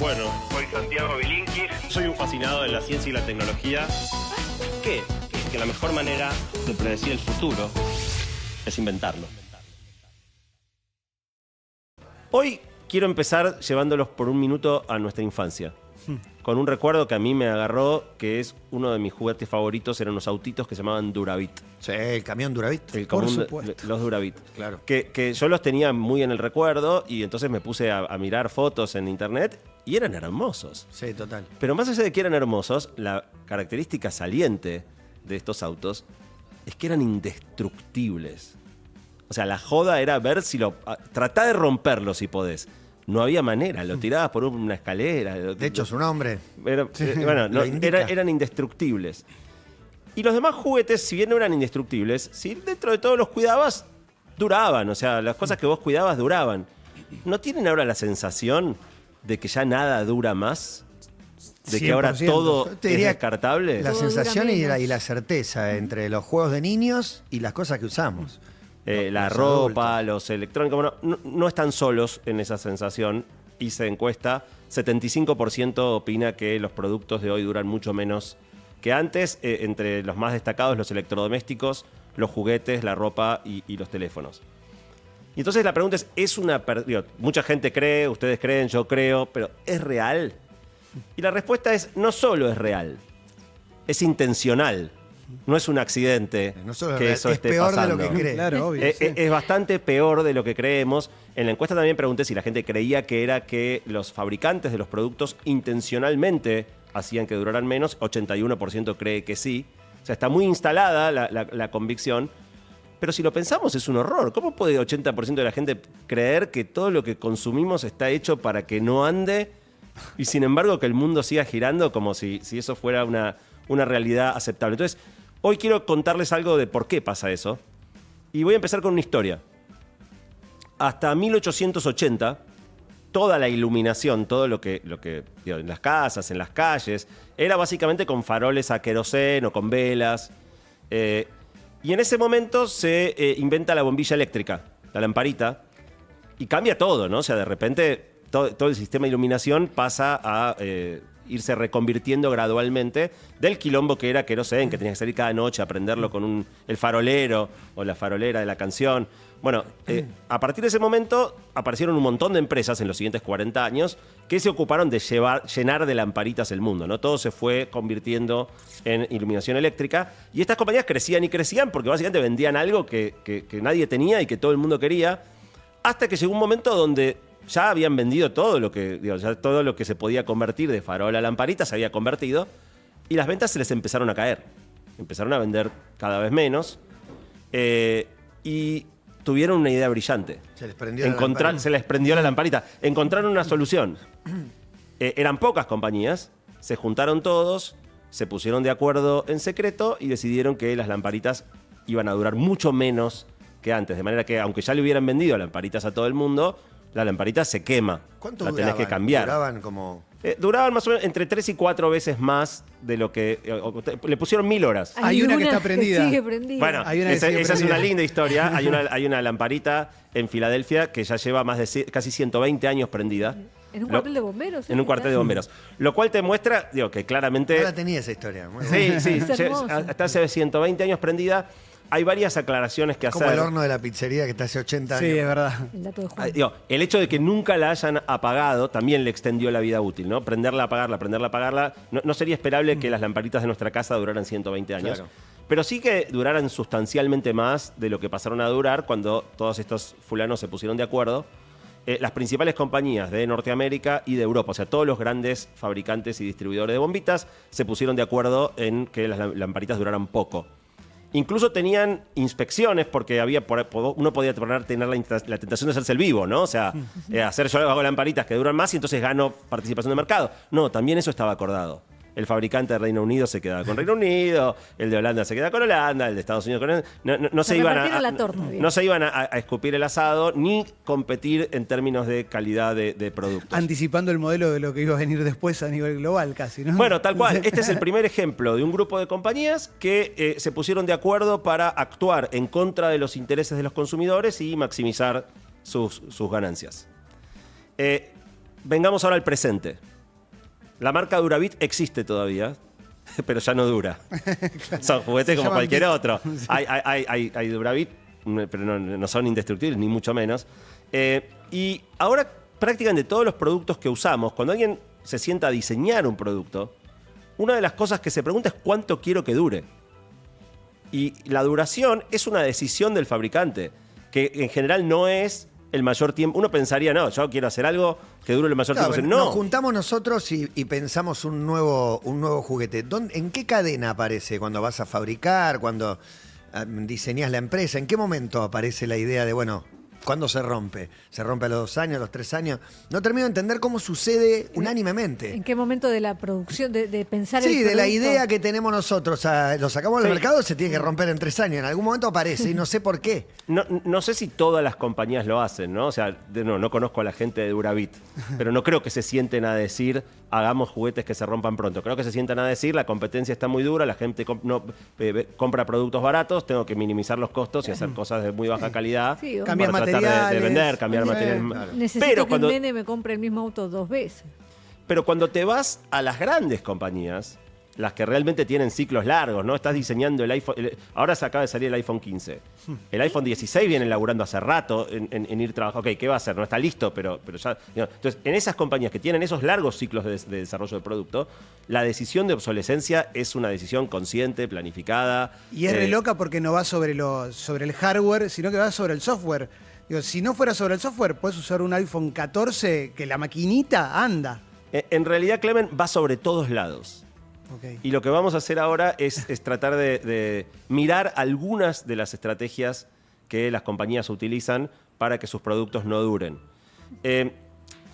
Bueno, Soy Santiago Bilinkis. soy un fascinado de la ciencia y la tecnología. ¿Qué? Que la mejor manera de predecir el futuro es inventarlo. Hoy quiero empezar llevándolos por un minuto a nuestra infancia. Con un recuerdo que a mí me agarró, que es uno de mis juguetes favoritos, eran unos autitos que se llamaban Duravit. Sí, el camión Duravit. El Por supuesto. los Duravit. Claro. Que, que yo los tenía muy en el recuerdo y entonces me puse a, a mirar fotos en internet y eran hermosos. Sí, total. Pero más allá de que eran hermosos, la característica saliente de estos autos es que eran indestructibles. O sea, la joda era ver si lo. a- Tratá de romperlo si podés. No había manera, lo tirabas por una escalera. lo- De hecho, su nombre. eh, bueno, Lo no, indica. era- eran indestructibles. Y los demás juguetes, si bien no eran indestructibles, si dentro de todo los cuidabas, duraban. O sea, las cosas que vos cuidabas duraban. ¿No tienen ahora la sensación de que ya nada dura más? ¿De que ahora 100%. todo te es diría descartable? La Todo dura sensación y la, menos. y la certeza entre los juegos de niños y las cosas que usamos. Eh, la los ropa, los electrónicos, bueno, no, no están solos en esa sensación. Hice encuesta, 75% opina que los productos de hoy duran mucho menos que antes. Eh, entre los más destacados, los electrodomésticos, los juguetes, la ropa y, y los teléfonos. Y entonces la pregunta es, ¿es una... digo, mucha gente cree, ustedes creen, yo creo, pero ¿es real? Y la respuesta es, no solo es real, es intencional. No es un accidente No solo es que real, eso es esté peor de lo que cree. Claro, obvio. Eh, sí. eh, Es bastante peor de lo que creemos. En la encuesta también pregunté si la gente creía que era que los fabricantes de los productos intencionalmente hacían que duraran menos. 81% cree que sí. O sea, está muy instalada la, la- la convicción. Pero si lo pensamos es un horror. ¿Cómo puede 80% de la gente creer que todo lo que consumimos está hecho para que no ande y sin embargo que el mundo siga girando como si, si eso fuera una, una realidad aceptable? Entonces, hoy quiero contarles algo de por qué pasa eso. Y voy a empezar con una historia. Hasta 1880, toda la iluminación, todo lo que, lo que en las casas, en las calles, era básicamente con faroles a queroseno, con velas. Eh, y en ese momento se eh, inventa la bombilla eléctrica, la lamparita, y cambia todo, ¿no? O sea, de repente todo, el sistema de iluminación pasa a eh, irse reconvirtiendo gradualmente del quilombo que era querosén, que tenías que salir cada noche a prenderlo con un, el farolero o la farolera de la canción. Bueno, eh, a partir de ese momento aparecieron un montón de empresas en los siguientes 40 años que se ocuparon de llevar, llenar de lamparitas el mundo, ¿no? Todo se fue convirtiendo en iluminación eléctrica y estas compañías crecían y crecían porque básicamente vendían algo que, que- nadie tenía y que todo el mundo quería, hasta que llegó un momento donde ya habían vendido todo lo que, digo, todo lo que se podía convertir de farol a lamparita se había convertido y las ventas se les empezaron a caer. Empezaron a vender cada vez menos eh, y tuvieron una idea brillante. Se les prendió la se les prendió la lamparita. Encontraron una solución. Eh, eran pocas compañías, se juntaron todos, se pusieron de acuerdo en secreto y decidieron que las lamparitas iban a durar mucho menos que antes. De manera que, aunque ya le hubieran vendido lamparitas a todo el mundo, la lamparita se quema. ¿Cuánto la duraban? tenés que cambiar. Duraban como... Eh, duraban más o menos entre 3 y 4 veces más de lo que. eh, o- te- le pusieron mil horas. Hay una que está prendida. sigue prendida. Bueno, Hay una que esa, sigue esa es prendida. una linda historia. Hay una, hay una lamparita en Filadelfia que ya lleva más de ci- casi 120 años prendida. En un Lo- cuartel de bomberos. ¿eh? En un cuartel de bomberos. Lo cual te muestra, digo, que claramente. No la tenía esa historia. Muy bien. Sí, sí, Es lle- hermoso. hasta hace 120 años prendida. Hay varias aclaraciones que Como hacer. el horno de la pizzería que está hace 80 Sí, años. es verdad. El dato de Juan. Ah, digo, el hecho de que nunca la hayan apagado también le extendió la vida útil, ¿no? Prenderla, apagarla, prenderla, apagarla. No, no sería esperable que las lamparitas de nuestra casa duraran 120 años. Claro. Pero sí que duraran sustancialmente más de lo que pasaron a durar cuando todos estos fulanos se pusieron de acuerdo. Eh, las principales compañías de Norteamérica y de Europa, o sea, todos los grandes fabricantes y distribuidores de bombitas, se pusieron de acuerdo en que las lam- lamparitas duraran poco. Incluso tenían inspecciones porque había por- uno podía tener, tener la, inta- la tentación de hacerse el vivo, ¿no? O sea, eh, hacer yo hago lamparitas que duran más y entonces gano participación de mercado. No, también eso estaba acordado. El fabricante de Reino Unido se quedaba con Reino Unido, el de Holanda se queda con Holanda, el de Estados Unidos con... No, no- no se, Se iban a, la torta, no se iban a, a escupir el asado ni competir en términos de calidad de, de productos. Anticipando el modelo de lo que iba a venir después a nivel global casi, ¿no? Bueno, tal cual. Este es el primer ejemplo de un grupo de compañías que eh, se pusieron de acuerdo para actuar en contra de los intereses de los consumidores y maximizar sus, sus ganancias. Eh, vengamos ahora al presente. La marca Duravit existe todavía, pero ya no dura. Son juguetes Se como cualquier Bit. otro. Hay, hay, hay, hay- hay Duravit, pero no, no son indestructibles, ni mucho menos. Eh, y ahora prácticamente todos los productos que usamos, cuando alguien se sienta a diseñar un producto, una de las cosas que se pregunta es cuánto quiero que dure. Y la duración es una decisión del fabricante, que en general no es el mayor tiempo. Uno pensaría, no, yo quiero hacer algo que dure el mayor Claro, tiempo. No, Nos juntamos nosotros y, y pensamos un nuevo, un nuevo juguete. ¿Dónde- ¿En qué cadena aparece cuando vas a fabricar, cuando ah, diseñas la empresa? ¿En qué momento aparece la idea de, bueno, ¿cuándo se rompe? ¿Se rompe a los dos años, a los tres años? No termino de entender cómo sucede unánimemente. ¿En qué momento de la producción, de, de pensar Sí, el de la idea que tenemos nosotros, a- lo sacamos del Sí. mercado, se tiene que romper en tres años. En algún momento aparece y no sé por qué. No, no sé si todas las compañías lo hacen, ¿no? O sea, de- no, no conozco a la gente de Duravit, pero no creo que se sienten a decir, hagamos juguetes que se rompan pronto. Creo que se sientan a decir, la competencia está muy dura, la gente no, eh, compra productos baratos, tengo que minimizar los costos y hacer cosas de muy baja calidad Sí, para Cambiar tratar de- vender, cambiar Sí, materiales. claro. Necesito Pero que cuando, un nene me compre el mismo auto dos veces. pero cuando te vas a las grandes compañías, las que realmente tienen ciclos largos, ¿no? Estás diseñando el iPhone. el- ahora se acaba de salir el iPhone 15. El iPhone 16 viene laburando hace rato en, en- en ir trabajando. Ok, ¿qué va a hacer? No está listo, pero, pero ya. Entonces, en esas compañías que tienen esos largos ciclos de, de desarrollo de producto, la decisión de obsolescencia es una decisión consciente, planificada. Y es eh, re loca porque no va sobre, lo, sobre el hardware, sino que va sobre el software. Digo, si no fuera sobre el software, puedes usar un iPhone 14 que la maquinita anda. En, en realidad, Clemen va sobre todos lados. Ok. Y lo que vamos a hacer ahora es, es tratar de, de mirar algunas de las estrategias que las compañías utilizan para que sus productos no duren. Eh,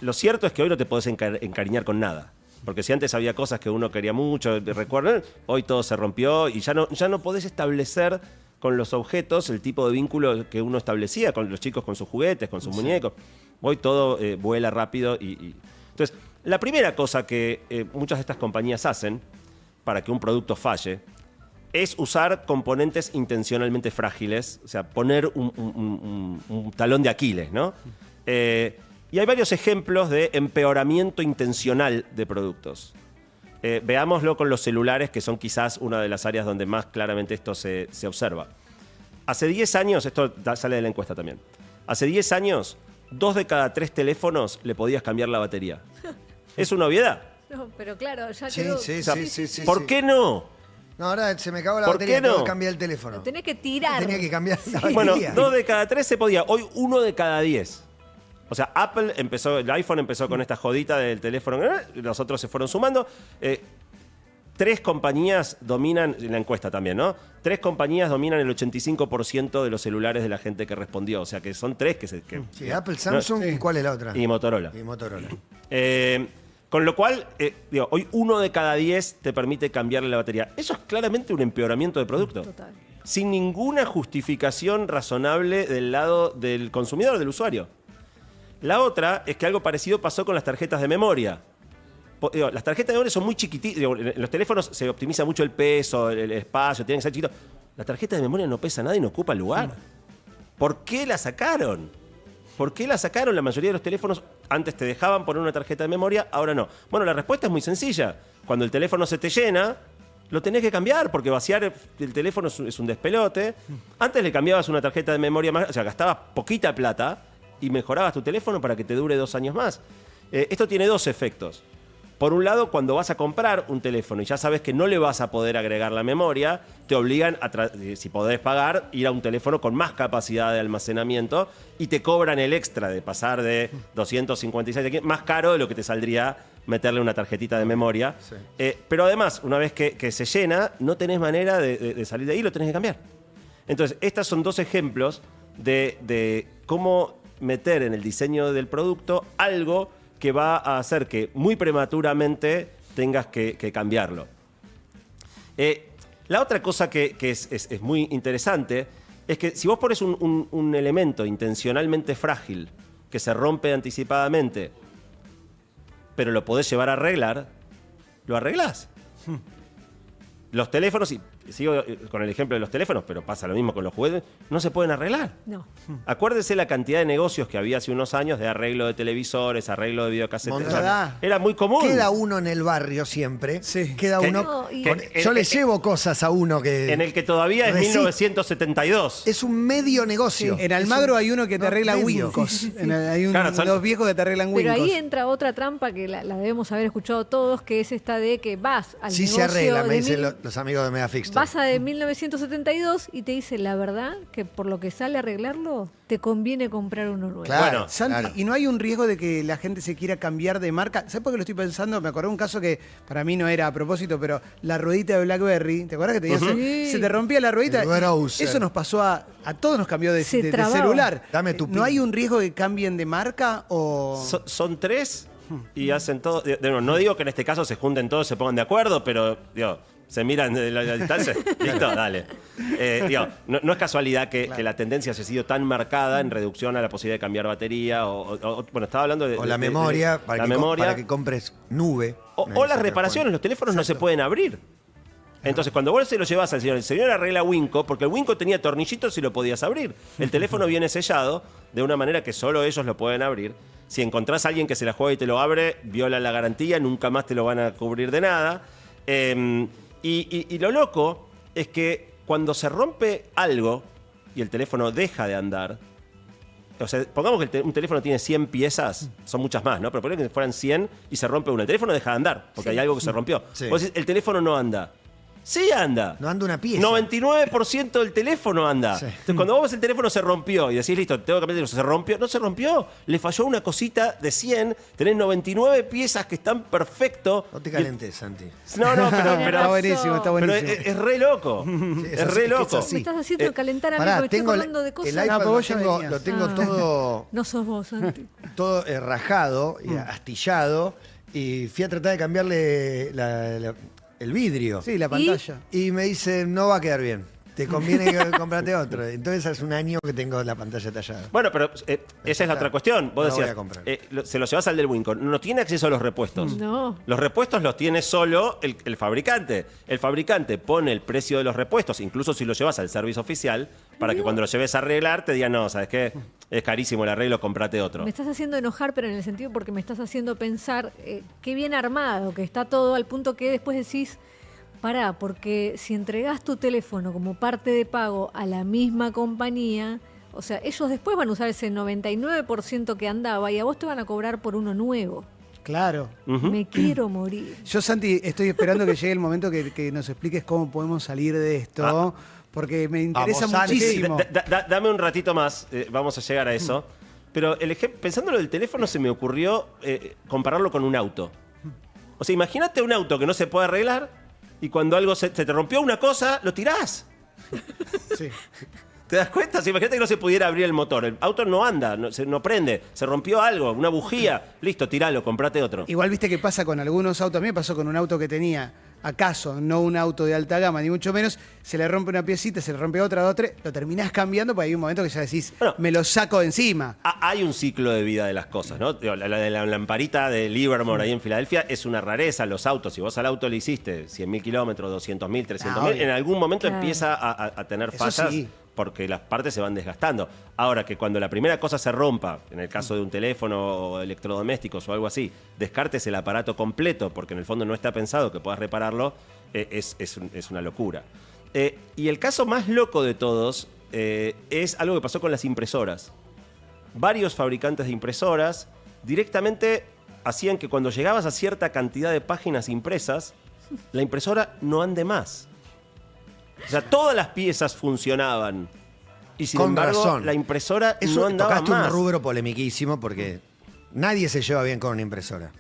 lo cierto es que hoy no te podés encar- encariñar con nada. Porque si antes había cosas que uno quería mucho, recuerden, hoy todo se rompió y ya no, ya no podés establecer con los objetos el tipo de vínculo que uno establecía con los chicos, con sus juguetes, con sus muñecos. Hoy todo eh, vuela rápido y, y- Entonces, la primera cosa que eh, muchas de estas compañías hacen para que un producto falle es usar componentes intencionalmente frágiles, o sea, poner un, un- un- un talón de Aquiles, ¿no? Eh, y hay varios ejemplos de empeoramiento intencional de productos. Eh, veámoslo con los celulares, que son quizás una de las áreas donde más claramente esto se, se observa. Hace 10 años, esto sale de la encuesta también, hace 10 años, dos de cada tres teléfonos le podías cambiar la batería. ¿Es una obviedad? No, pero claro, ya Sí, quedó. sí, O sea, sí, sí, sí. ¿Por qué no? No, ahora se me acabó la ¿Por batería, qué tengo no? que cambiar el teléfono. Lo tenés que tirar. Tenía que cambiar la batería. Bueno, dos de cada tres se podía. Hoy uno de cada diez. O sea, Apple empezó, el iPhone empezó con esta jodita del teléfono, ¿eh? los otros se fueron sumando. Eh, tres compañías dominan, en la encuesta también, ¿no? Tres compañías dominan el 85% de los celulares de la gente que respondió. O sea, que son tres que se... que- Sí, Apple, Samsung, Sí. ¿y cuál es la otra? y Motorola. Y Motorola. Eh, con lo cual, eh, digo, hoy uno de cada diez te permite cambiarle la batería. Eso es claramente un empeoramiento de producto. Total. Sin ninguna justificación razonable del lado del consumidor, del usuario. La otra es que algo parecido pasó con las tarjetas de memoria. Digo, las tarjetas de memoria son muy chiquititas. En los teléfonos se optimiza mucho el peso, el, el espacio, tienen que ser chiquitos. La tarjeta de memoria no pesa nada y no ocupa lugar. ¿Por qué la sacaron? ¿Por qué la sacaron? La mayoría de los teléfonos antes te dejaban poner una tarjeta de memoria, ahora no. Bueno, la respuesta es muy sencilla. Cuando el teléfono se te llena, lo tenés que cambiar porque vaciar el- el teléfono es un, es un despelote. Antes le cambiabas una tarjeta de memoria más, o sea, gastabas poquita plata y mejorabas tu teléfono para que te dure dos años más. Eh, esto tiene dos efectos. Por un lado, cuando vas a comprar un teléfono y ya sabes que no le vas a poder agregar la memoria, te obligan, a eh, si podés pagar, ir a un teléfono con más capacidad de almacenamiento y te cobran el extra de pasar de 256 de aquí, más caro de lo que te saldría meterle una tarjetita de memoria. Eh, pero además, una vez que, que se llena, no tenés manera de, de- de salir de ahí, lo tenés que cambiar. Entonces, estos son dos ejemplos de, de cómo meter en el diseño del producto algo que va a hacer que muy prematuramente tengas que, que cambiarlo. Eh, la otra cosa que, que es, es- es muy interesante es que si vos pones un, un- un elemento intencionalmente frágil que se rompe anticipadamente, pero lo podés llevar a arreglar, lo arreglás. Los teléfonos, y sigo eh, con el ejemplo de los teléfonos, pero pasa lo mismo con los juguetes, no se pueden arreglar. No. Acuérdese la cantidad de negocios que había hace unos años de arreglo de televisores, arreglo de videocasetes. Era muy común. Queda uno en el barrio siempre. Sí. Queda Que- uno. No, y- con- que- yo le llevo cosas a uno que. En el que todavía es Resiste. 1972. Es un medio negocio. En Almagro un- hay uno que te no, arregla. Wincos. Hay un- Claro, son- dos viejos que te arreglan Pero Wincos. ahí entra otra trampa que la, la debemos haber escuchado todos, que es esta de que vas al Sí se negocio arregla, me de dicen mil- lo- los amigos de Megafix. Vas a de 1972 y te dice la verdad que por lo que sale a arreglarlo, te conviene comprar uno nuevo. Claro, Bueno, Santi, claro. y no hay un riesgo de que la gente se quiera cambiar de marca. ¿Sabes por qué lo estoy pensando? Me acordé de un caso que para mí no era a propósito, pero la ruedita de BlackBerry, ¿te acuerdas que tenías Sí. se te rompía la ruedita? Eso nos pasó a, a todos nos cambió de, Se de- de trababa. celular. Dame tu ¿No pin. hay un riesgo de que cambien de marca o So- son tres y hacen todo. no digo que en este caso se junten todos, se pongan de acuerdo, pero digo, se miran de la, la distancia. Listo, dale. Eh, digo, no, no es casualidad que, que la tendencia haya sido tan marcada en reducción a la posibilidad de cambiar batería. O, o- o- bueno, estaba hablando de. O de- la de- de- memoria, para, la memoria. para que compres nube. O, las reparaciones, los teléfonos no se pueden abrir. Entonces, cuando vos se lo llevas al señor, el señor arregla Winco, porque el Winco tenía tornillitos y lo podías abrir. El teléfono viene sellado de una manera que solo ellos lo pueden abrir. Si encontrás a alguien que se la juega y te lo abre, viola la garantía, nunca más te lo van a cubrir de nada. Eh, y, y- y lo loco es que cuando se rompe algo y el teléfono deja de andar, o sea, pongamos que un teléfono tiene 100 piezas, son muchas más, ¿no? Pero ponle que fueran 100 y se rompe una. El teléfono deja de andar, porque hay algo que se rompió. Sí. Vos decís, el teléfono no anda. Sí anda. No anda una pieza. 99% del teléfono anda. Sí. Entonces, cuando vos ves el teléfono se rompió y decís, listo, tengo que cambiar el teléfono, se rompió. No se rompió. Le falló una cosita de 100. Tenés 99 piezas que están perfecto. No te Y- calentes, Santi. No, no, pero, pero, está buenísimo, está pero buenísimo. es, es re loco. Sí, es re que loco. así. Me estás haciendo Eh, calentar a mí Pará, porque estoy tengo el, hablando de el cosas. iPad No, pero lo tengo, lo tengo Ah. todo, No sos vos, Santi. todo eh, rajado Mm. y astillado y fui a tratar de cambiarle la- la- el vidrio. Sí, la pantalla. Y me dice, no va a quedar bien. Te conviene que comprarte otro. Entonces hace un año que tengo la pantalla tallada. Bueno, pero eh, esa es la otra cuestión. Vos No voy decías, a comprar. eh, lo- se lo llevas al del Wincon. No tiene acceso a los repuestos. No. Los repuestos los tiene solo el, el fabricante. El fabricante pone el precio de los repuestos, incluso si lo llevas al servicio oficial, para que cuando lo lleves a arreglar te digan, no, ¿sabes qué? Es carísimo el arreglo, comprate otro. Me estás haciendo enojar, pero en el sentido porque me estás haciendo pensar eh, qué bien armado, que está todo al punto que después decís, pará, porque si entregás tu teléfono como parte de pago a la misma compañía, o sea, ellos después van a usar ese 99% que andaba y a vos te van a cobrar por uno nuevo. Claro. Me quiero morir. Yo, Santi, estoy esperando que llegue el momento que, que nos expliques cómo podemos salir de esto, porque me interesa Vamos, muchísimo. Da- da- dame un ratito más, eh, vamos a llegar a eso. Pero el ejem- pensándolo del teléfono, se me ocurrió eh, compararlo con un auto. O sea, imagínate un auto que no se puede arreglar y cuando algo se, se te rompió una cosa, lo tirás. Sí. ¿Te das cuenta? Sea, imagínate que no se pudiera abrir el motor. El auto no anda, no, se- no prende. Se rompió algo, una bujía. Listo, tiralo, comprate otro. Igual viste que pasa con algunos autos. A mí me pasó con un auto que tenía, acaso, no un auto de alta gama, ni mucho menos. Se le rompe una piecita, se le rompe otra, dos, tres. Lo terminás cambiando porque hay un momento que ya decís, Bueno. me lo saco de encima. Ha- Hay un ciclo de vida de las cosas, ¿no? La, la de la lamparita de Livermore ahí en Filadelfia es una rareza. Los autos, si vos al auto le hiciste 100.000 kilómetros, 200.000, 300.000, Ah, en algún momento Claro. empieza a, a- a tener Eso fallas sí. Porque las partes se van desgastando. Ahora que cuando la primera cosa se rompa, en el caso de un teléfono o electrodomésticos o algo así, descartes el aparato completo porque en el fondo no está pensado que puedas repararlo, eh, es, es un- es una locura. Eh, y el caso más loco de todos eh, es algo que pasó con las impresoras varios fabricantes de impresoras directamente hacían que cuando llegabas a cierta cantidad de páginas impresas, la impresora no ande más. O sea, todas las piezas funcionaban. Y sin Con embargo, razón. la impresora Eso no andaba tocaste más. un rubro polemiquísimo porque nadie se lleva bien con una impresora.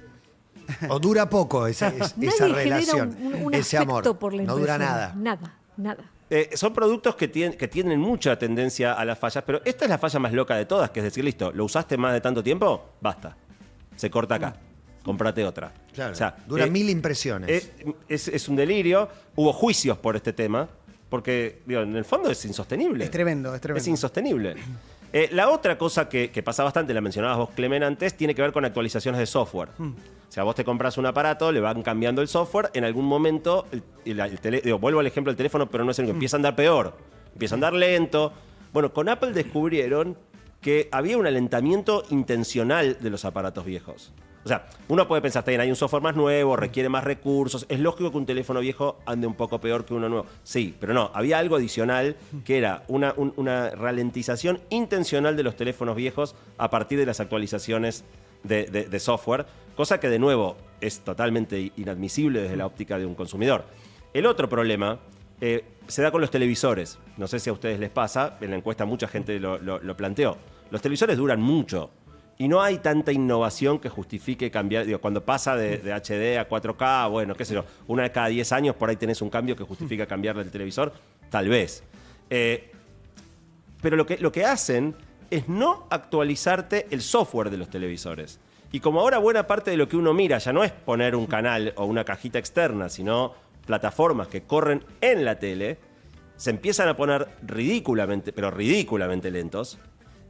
O dura poco esa, es- Nadie esa genera relación, un, un ese afecto amor. por la no dura impresora. nada. Nada, nada. Eh, son productos que, tien- que tienen mucha tendencia a las fallas, pero esta es la falla más loca de todas, que es decir, listo, ¿lo usaste más de tanto tiempo? Basta. Se corta acá. Comprate otra. Claro, O sea, dura eh, mil impresiones. Eh, es, es un delirio. Hubo juicios por este tema, porque digo, en el fondo es insostenible. Es tremendo, es tremendo. Es insostenible. Eh, la otra cosa que, que pasa bastante, la mencionabas vos, Clemen, antes, tiene que ver con actualizaciones de software. Hmm. O sea, vos te compras un aparato, le van cambiando el software, en algún momento, el- el- el tele- digo, vuelvo al ejemplo del teléfono, pero no es el Hmm. único, empieza a andar peor, empieza a andar lento. Bueno, con Apple descubrieron que había un alentamiento intencional de los aparatos viejos. O sea, uno puede pensar, está bien, hay un software más nuevo, requiere más recursos. Es lógico que un teléfono viejo ande un poco peor que uno nuevo. Sí, pero no, había algo adicional que era una, un- una ralentización intencional de los teléfonos viejos a partir de las actualizaciones de, software, cosa que de nuevo es totalmente inadmisible desde la óptica de un consumidor. El otro problema eh, se da con los televisores. No sé si a ustedes les pasa, en la encuesta mucha gente lo planteó. Los televisores duran mucho y no hay tanta innovación que justifique cambiar. Digo, cuando pasa de, de HD a 4K, bueno, qué sé yo, una de cada 10 años por ahí tenés un cambio que justifica cambiarle el televisor, tal vez. Eh, pero lo que, lo que hacen es no actualizarte el software de los televisores. Y como ahora buena parte de lo que uno mira ya no es poner un canal o una cajita externa, sino plataformas que corren en la tele, se empiezan a poner ridículamente, pero ridículamente lentos.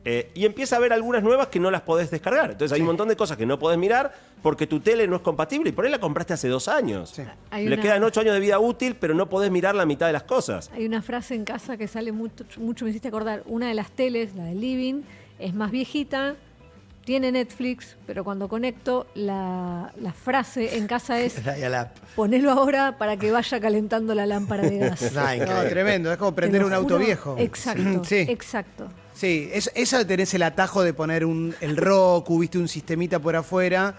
Eh, y empieza a haber algunas nuevas que no las podés descargar. Entonces hay un montón de cosas que no podés mirar porque tu tele no es compatible y por ahí la compraste hace dos años. Sí. Le una- quedan ocho años de vida útil, pero no podés mirar la mitad de las cosas. Hay una frase en casa que sale mucho, mucho, me hiciste acordar. Una de las teles, la del living, es más viejita, tiene Netflix, pero cuando conecto, la, la frase en casa es ponelo ahora para que vaya calentando la lámpara de gas. No, tremendo, es como prender un auto viejo. Exacto, Sí. exacto. Sí, es- eso de tenés el atajo de poner un, el Roku, viste un sistemita por afuera,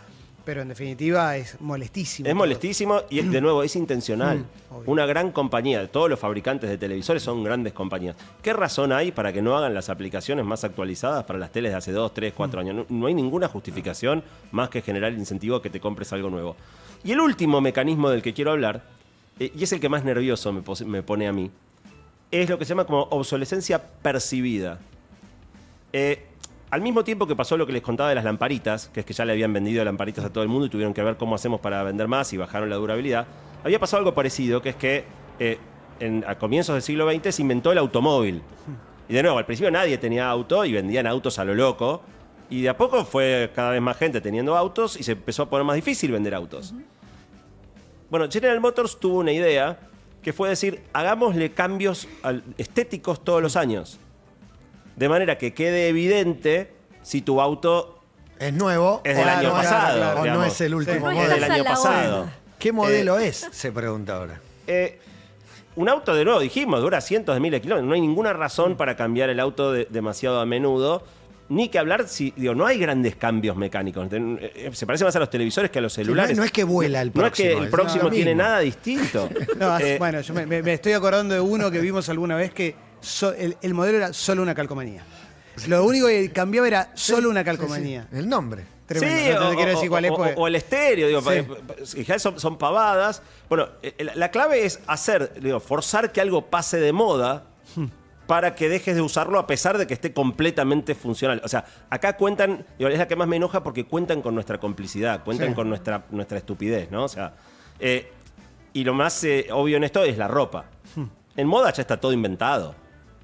pero en definitiva es molestísimo. Es todo. molestísimo y de nuevo es intencional. Mm. Una gran compañía, todos los fabricantes de televisores son grandes compañías. ¿Qué razón hay para que no hagan las aplicaciones más actualizadas para las teles de hace 2, 3, Mm. 4 años? No, no hay ninguna justificación más que generar el incentivo a que te compres algo nuevo. Y el último mecanismo del que quiero hablar, eh, y es el que más nervioso me pone a mí, es lo que se llama como obsolescencia percibida. Eh, al mismo tiempo que pasó lo que les contaba de las lamparitas, que es que ya le habían vendido lamparitas a todo el mundo y tuvieron que ver cómo hacemos para vender más y bajaron la durabilidad, había pasado algo parecido, que es que eh, a comienzos del siglo XX se inventó el automóvil. Y de nuevo, al principio nadie tenía auto y vendían autos a lo loco. Y de a poco fue cada vez más gente teniendo autos y se empezó a poner más difícil vender autos. Bueno, General Motors tuvo una idea que fue decir, hagámosle cambios estéticos todos los años. De manera que quede evidente si tu auto Es nuevo. Es del o año no pasado, O no es el último modelo. del año pasado. ¿Qué modelo es? Se pregunta ahora. Eh, un auto, de nuevo, dijimos, dura cientos de miles de kilómetros. No hay ninguna razón para cambiar el auto de- demasiado a menudo. Ni que hablar si, digo, no hay grandes cambios mecánicos. Eh, Se parece más a los televisores que a los celulares. no es que vuela el No es que próximo, el próximo tiene nada distinto. No, Eh, bueno, yo me estoy acordando de uno que vimos alguna vez que so- el, el modelo era solo una calcomanía. Lo único que cambiaba era solo una calcomanía. El nombre. Tremendo, Sí, no te o, quiero o- decir cuál es. o- porque- o el estéreo, digo, Sí. pa- pa- en general son, son pavadas. Bueno, eh, la, la clave es hacer, digo, forzar que algo pase de moda para que dejes de usarlo a pesar de que esté completamente funcional. O sea, acá cuentan, digo, es la que más me enoja porque cuentan con nuestra complicidad, cuentan Sí. con nuestra, nuestra estupidez, ¿no? O sea, eh, y lo más eh, obvio en esto es la ropa. En moda ya está todo inventado.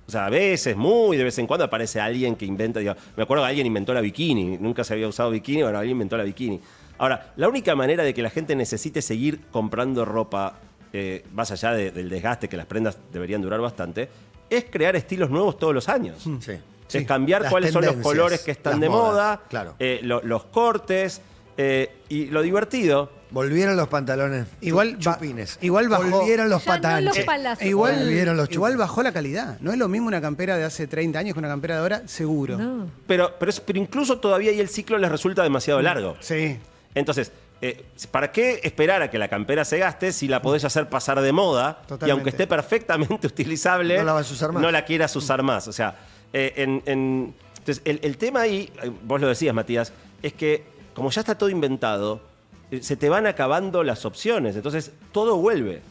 O sea, a veces, muy de vez en cuando aparece alguien que inventa. digo, me acuerdo que alguien inventó la bikini. Nunca se había usado bikini, bueno, alguien inventó la bikini. Ahora, la única manera de que la gente necesite seguir comprando ropa, eh, más allá de- del desgaste que las prendas deberían durar bastante, es crear estilos nuevos todos los años. Sí. Es cambiar Las cuáles son los colores que están de modas, moda, claro. eh, lo- los cortes eh, y lo divertido. Volvieron los pantalones. Igual ba- chupines. igual bajó- Volvieron los Ya no los palazos. E igual, Volvieron los igual chupines. bajó la calidad. No es lo mismo una campera de hace 30 años que una campera de ahora, seguro. No. Pero, pero, es- pero incluso todavía ahí el ciclo les resulta demasiado largo. Sí. Entonces, eh, ¿para qué esperar a que la campera se gaste si la podés hacer pasar de moda y aunque esté perfectamente utilizable, No la vas a usar más. no la quieras usar más? O sea, eh, en- en- entonces, el, el tema ahí, eh, vos lo decías, Matías, es que como ya está todo inventado, eh, se te van acabando las opciones, entonces todo vuelve.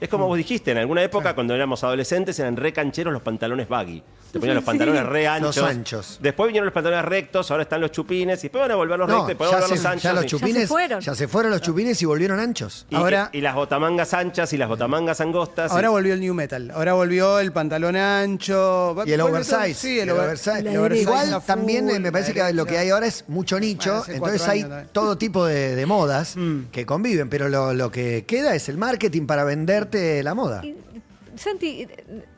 Es como vos dijiste, en alguna época, cuando éramos adolescentes, eran re cancheros los pantalones baggy. Te ponían los Sí. pantalones re anchos. Los anchos. Después vinieron los pantalones rectos, ahora están los chupines, y después van a volver los No, rectos, y después van a ya, volver se, los anchos. ya los y- chupines, fueron. ya se fueron los chupines y volvieron anchos. y, Ahora- y las botamangas anchas y las botamangas angostas. y- Ahora volvió el new metal. Ahora volvió el pantalón ancho. Y el oversize. Sí, el, over- oversize. el oversize Igual también eh, me parece que lo que hay ahora es mucho nicho, entonces hay años también. todo tipo de, de modas Mm. que conviven, pero lo, lo que queda es el marketing para venderte la moda. Y, Santi,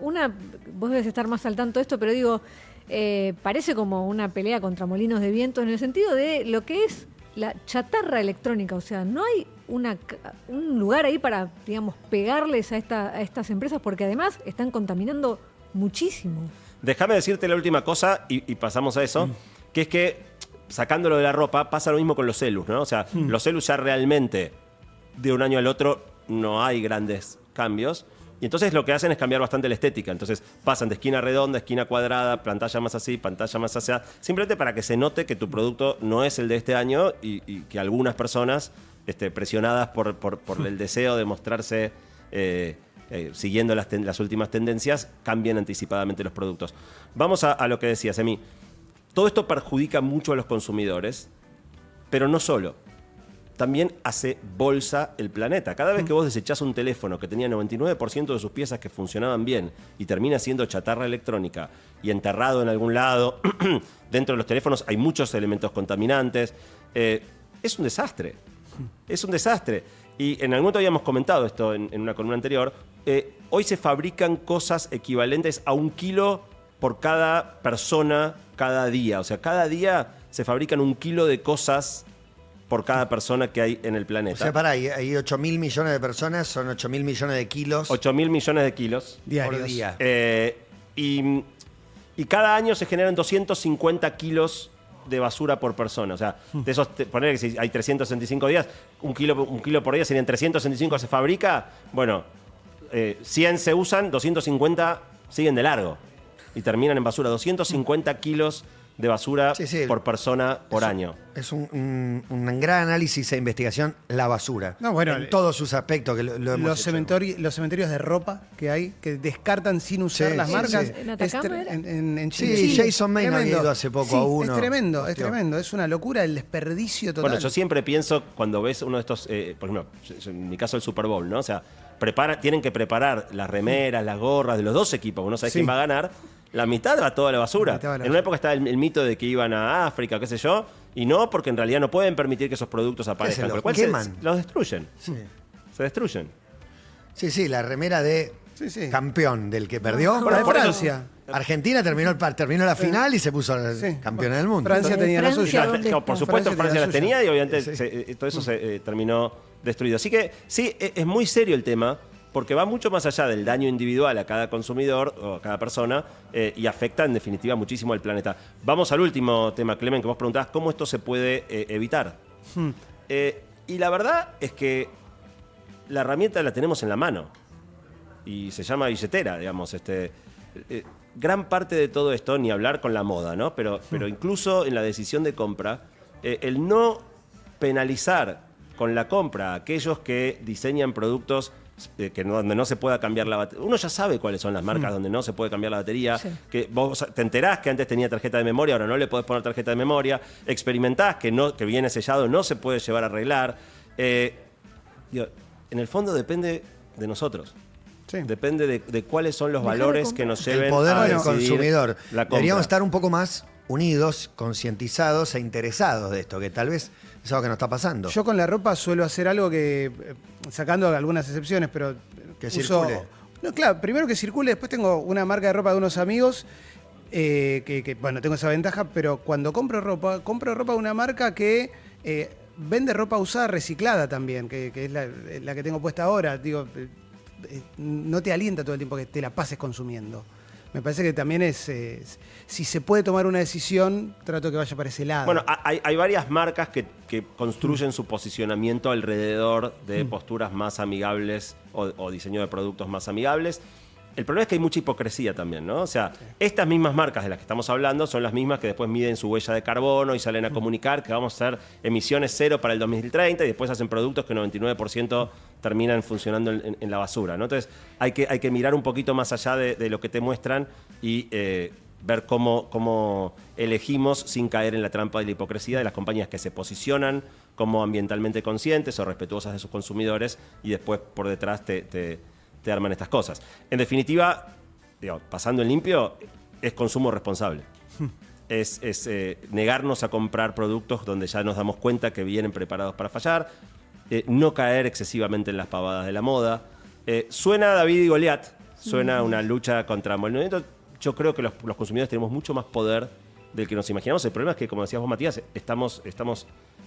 una, vos debes estar más al tanto de esto, pero digo, eh, parece como una pelea contra molinos de viento en el sentido de lo que es la chatarra electrónica. O sea, no hay una, un lugar ahí para, digamos, pegarles a, esta, a estas empresas porque además están contaminando muchísimo. Déjame decirte la última cosa y, y pasamos a eso, que es que sacándolo de la ropa pasa lo mismo con los celus, ¿no? O sea, los celus ya realmente de un año al otro no hay grandes cambios. Y entonces lo que hacen es cambiar bastante la estética. Entonces pasan de esquina redonda, esquina cuadrada, pantalla más así, pantalla más hacia. Simplemente para que se note que tu producto no es el de este año y, que algunas personas, este, presionadas por, el deseo de mostrarse eh, eh, siguiendo las, últimas tendencias, cambien anticipadamente los productos. Vamos a, a lo que decías, Emi. Todo esto perjudica mucho a los consumidores, pero no solo. También hace bolsa el planeta. Cada vez que vos desechás un teléfono que tenía 99% de sus piezas que funcionaban bien y termina siendo chatarra electrónica y enterrado en algún lado, dentro de los teléfonos hay muchos elementos contaminantes, eh, es un desastre. Es un desastre. Y en algún momento habíamos comentado esto en, en una columna anterior. eh, hoy se fabrican cosas equivalentes a un kilo por cada persona cada día. O sea, cada día se fabrican un kilo de cosas por cada persona que hay en el O planeta. sea, pará, hay, hay 8 mil millones de personas, son 8 mil millones de kilos 8 mil millones de kilos. Diarios. por día. Eh, y, y cada año se generan 250 kilos de basura por persona. O sea, de esos, poner que si hay 365 días, un kilo, un kilo por día serían 365 se fabrica. Bueno, eh, 100 se usan, 250 siguen de largo y terminan en basura. 250 kilos de basura Sí, sí. por persona por Es un- año. Es un, un- un gran análisis e investigación, la basura. No, bueno, en eh, todos sus aspectos que lo, lo hemos Los, hecho. cementori- los cementerios de ropa que hay, que descartan sin usar Sí, las sí, marcas. sí. ¿En en, en- en Sí. Jason Maynard había ido hace poco Sí, a uno. Es tremendo, es tremendo. Es una locura el desperdicio total. Bueno, yo siempre pienso cuando ves uno de estos, eh, por ejemplo, en mi caso el Super Bowl, ¿no? O sea, prepara, tienen que preparar las remeras, las gorras de los dos equipos, uno sabe Sí. quién va a ganar. La mitad va toda a la basura. La la en una época estaba el, el mito de que iban a África, qué sé yo, y no, porque en realidad no pueden permitir que esos productos aparezcan. los cual se- queman? los destruyen. Sí. Se destruyen. Sí, sí, la remera de Sí, sí. campeón del que perdió. Por la de por eso- Francia. Argentina terminó, el, par- terminó la final y se puso Sí. campeona del mundo. Francia tenía la suya. por supuesto, Francia Francia tenía las la tenía y obviamente Sí. se- eh, todo eso se eh, terminó destruido. Así que sí, e- es muy serio el tema porque va mucho más allá del daño individual a cada consumidor o a cada persona eh, y afecta en definitiva muchísimo al planeta. Vamos al último tema, Clemen, que vos preguntabas cómo esto se puede eh, evitar. Eh, y la verdad es que la herramienta la tenemos en la mano y se llama billetera, digamos. Este, gran parte de todo esto, ni hablar con la moda, ¿no? Pero, pero incluso en la decisión de compra, el no penalizar con la compra a aquellos que diseñan productos que no- donde no se pueda cambiar la batería. Uno ya sabe cuáles son las marcas donde no se puede cambiar la batería. Sí. Que vos te enterás que antes tenía tarjeta de memoria, ahora no le podés poner tarjeta de memoria. Experimentás que, no, que viene sellado, no se puede llevar a arreglar. Eh, digo, en el fondo depende de nosotros. Sí. Depende de, de cuáles son los valores que nos el lleven poder a del consumidor. la. Deberíamos estar un poco más unidos, concientizados e interesados de esto, que tal vez es algo que nos está pasando. Yo con la ropa suelo hacer algo que, eh, sacando algunas excepciones, pero. Que uso- circule. No, claro, primero que circule, después tengo una marca de ropa de unos amigos. eh, que, que, bueno, tengo esa ventaja, pero cuando compro ropa, compro ropa de una marca que eh, vende ropa usada reciclada también, que, que es la, la que tengo puesta ahora. Digo, eh, no te alienta todo el tiempo que te la pases consumiendo. Me parece que también es, eh, si se puede tomar una decisión, trato que vaya para ese lado. Bueno, ha- hay, hay varias marcas que, que construyen su posicionamiento alrededor de posturas más amigables o, o diseño de productos más amigables. El problema es que hay mucha hipocresía también, ¿no? O sea, estas mismas marcas de las que estamos hablando son las mismas que después miden su huella de carbono y salen a comunicar que vamos a hacer emisiones cero para el 2030 y después hacen productos que 99% terminan funcionando en, en- en la basura, ¿no? Entonces, hay que, hay que mirar un poquito más allá de, de lo que te muestran y eh, ver cómo, cómo elegimos sin caer en la trampa de la hipocresía de las compañías que se posicionan como ambientalmente conscientes o respetuosas de sus consumidores y después por detrás te, te- te arman estas cosas. En definitiva, digo, pasando en limpio, es consumo responsable. Es, es, eh, negarnos a comprar productos donde ya nos damos cuenta que vienen preparados para fallar, eh, no caer excesivamente en las pavadas de la moda. Eh, suena David y Goliat, suena una lucha contra movimiento. Yo creo que los, los consumidores tenemos mucho más poder del que nos imaginamos. El problema es que, como decías vos, Matías, estamos, estamos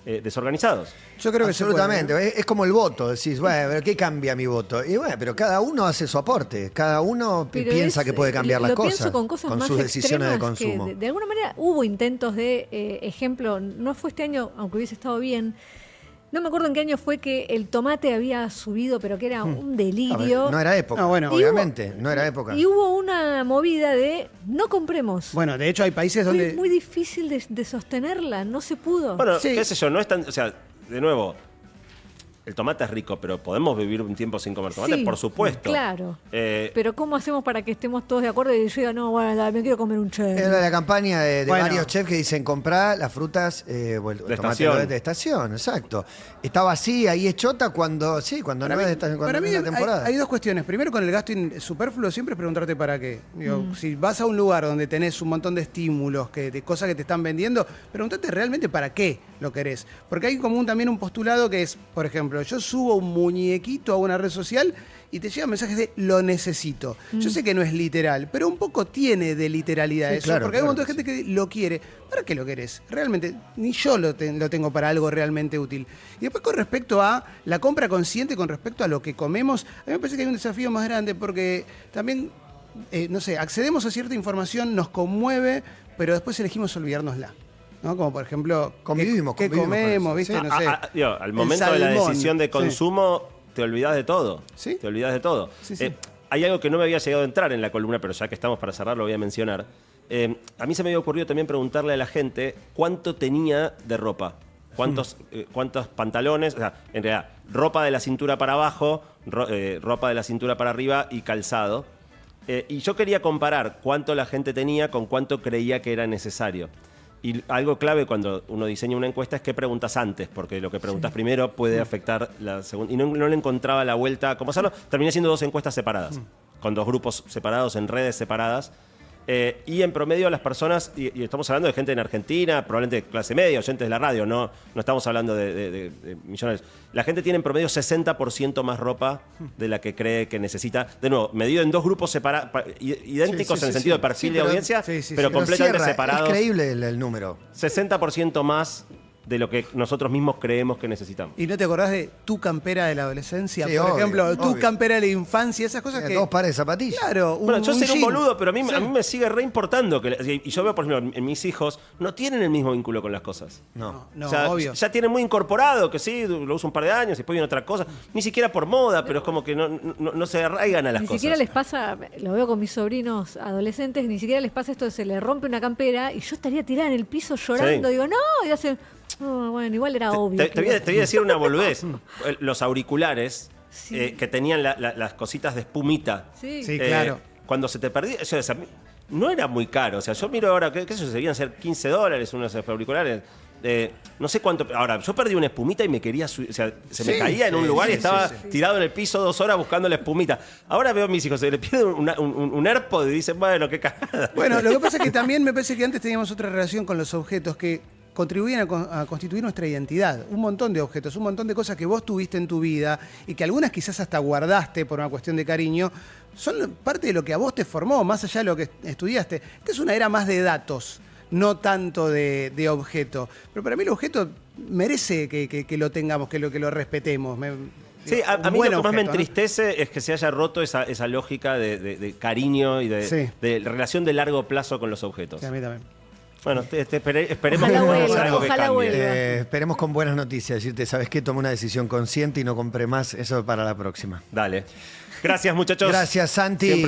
eh, desorganizados. Yo creo que puede, Absolutamente. Es, es como el voto. Decís, bueno, pero ¿qué cambia mi voto? Y bueno, pero cada uno hace su aporte. Cada uno Pero piensa es- que puede cambiar las pienso cosas. con cosas más sus decisiones de que consumo. de, de alguna manera hubo intentos de eh, ejemplo, no fue este año, aunque hubiese estado bien. No me acuerdo en qué año fue que el tomate había subido, pero que era un A ver, delirio. no era época. Ah, bueno. Y hubo- obviamente, no era época. Y hubo una movida de no compremos. Bueno, de hecho hay países fue donde... muy difícil de, de sostenerla, no se pudo. Bueno, Sí. qué sé yo, no es tan. O sea, de nuevo, el tomate es rico, pero ¿podemos vivir un tiempo sin comer tomate? Sí, Por supuesto. Claro. Eh, Pero ¿cómo hacemos para que estemos todos de acuerdo y yo diga, no, bueno, me quiero comer un cherry? Era la campaña de, de Bueno. varios chefs que dicen comprar las frutas eh, o el De tomate estación. de, de estación, exacto. Estaba así, ahí es chota cuando, sí, cuando no es de esta- cuando para mí la temporada. hay dos cuestiones. Primero, con el gasto superfluo, siempre es preguntarte para qué. Digo, Mm. Si vas a un lugar donde tenés un montón de estímulos, que, de cosas que te están vendiendo, pregúntate realmente para qué lo querés. Porque hay como un, también un postulado que es, por ejemplo, yo subo un muñequito a una red social y te llegan mensajes de lo necesito. Yo sé que no es literal, pero un poco tiene de literalidad Sí, eso. claro, porque hay un montón de gente que lo quiere. ¿Para qué lo querés? Realmente, ni yo lo, ten- lo tengo para algo realmente útil. Y después con respecto a la compra consciente, con respecto a lo que comemos, a mí me parece que hay un desafío más grande porque también, eh, no sé, accedemos a cierta información, nos conmueve, pero después elegimos olvidárnosla. ¿No? Como por ejemplo, ¿qué- Convivimos, ¿qué, convivimos comemos? eso, ¿Viste? sí. No sé. a- a- digo, al momento de la decisión de sí. consumo, te olvidas de todo. Sí. Te olvidas de todo. Sí, sí. Eh, hay algo que no me había llegado a entrar en la columna, pero ya que estamos para cerrar, lo voy a mencionar. Eh, a mí se me había ocurrido también preguntarle a la gente cuánto tenía de ropa. ¿Cuántos, eh, cuántos pantalones? O sea, en realidad, ropa de la cintura para abajo, ro- eh, ropa de la cintura para arriba y calzado. Eh, y yo quería comparar cuánto la gente tenía con cuánto creía que era necesario. Y algo clave cuando uno diseña una encuesta es qué preguntas antes, porque lo que preguntas primero puede afectar la segunda. Y no, no le encontraba la vuelta. Como hacerlo, terminé haciendo dos encuestas separadas, con dos grupos separados, en redes separadas. Eh, y en promedio las personas, y, y estamos hablando de gente en Argentina, probablemente clase media, oyentes de la radio, no, no estamos hablando de, de- de- de millonarios. La gente tiene en promedio 60% más ropa de la que cree que necesita. De nuevo, medido en dos grupos separados, idénticos Sí, sí, en el sí, sentido de perfil de audiencia, pero completamente separados. Es creíble el, el número. 60% más de lo que nosotros mismos creemos que necesitamos. ¿Y no te acordás de tu campera de la adolescencia? Sí, por obvio, ejemplo, tu campera de la infancia, esas cosas que... Dos pares de zapatillas. Claro, un, Bueno, yo seré un boludo, pero a mí, Sí. a mí me sigue re importando. Que, y yo veo, por ejemplo, en mis hijos no tienen el mismo vínculo con las cosas. No. No, o sea, obvio. ya tienen muy incorporado, que sí, lo uso un par de años, y después viene otra cosa. Ni siquiera por moda, pero es como que no, no, no se arraigan a las Ni cosas. siquiera les pasa, lo veo con mis sobrinos adolescentes, ni siquiera les pasa esto de se le rompe una campera y yo estaría tirada en el piso llorando. Sí. Digo, no, y hacen, "Oh, bueno, igual era obvio. Te, voy a, iba a te voy a decir una boludez. Los auriculares Sí. eh, que tenían la- la- las cositas de espumita. Sí. Sí. Eh, claro. Cuando se te perdía, o sea, no era muy caro. O sea, yo miro ahora, ¿qué, qué sé yo? Debían ser 15 dólares unos auriculares. Eh, no sé cuánto. Ahora, yo perdí una espumita y me quería subir. O sea, se me Sí, caía en un sí, lugar y estaba sí, sí. tirado en el piso dos horas buscando la espumita. Ahora veo a mis hijos, se le pide un, un, un AirPod y dicen, bueno, qué cagada. Bueno, lo que pasa es que también me parece que antes teníamos otra relación con los objetos que contribuían a, con- a constituir nuestra identidad. Un montón de objetos, un montón de cosas que vos tuviste en tu vida y que algunas quizás hasta guardaste por una cuestión de cariño, son parte de lo que a vos te formó, más allá de lo que estudiaste. Esta es una era más de datos, no tanto de, de objeto. Pero para mí el objeto merece que, que- que lo tengamos, que lo, que lo respetemos. Me- Sí, a, mí lo que más me entristece es que se haya roto esa, esa lógica de, de- de cariño y de, Sí. de relación de largo plazo con los objetos. Sí, a mí también. Bueno, te- te espere- esperemos Ojalá que vuelva, hacer algo que cambie. Eh, esperemos con buenas noticias. Decirte, ¿sabes qué? Tomé una decisión consciente y no compré más. Eso para la próxima. Dale. Gracias, muchachos. Gracias, Santi. Siempre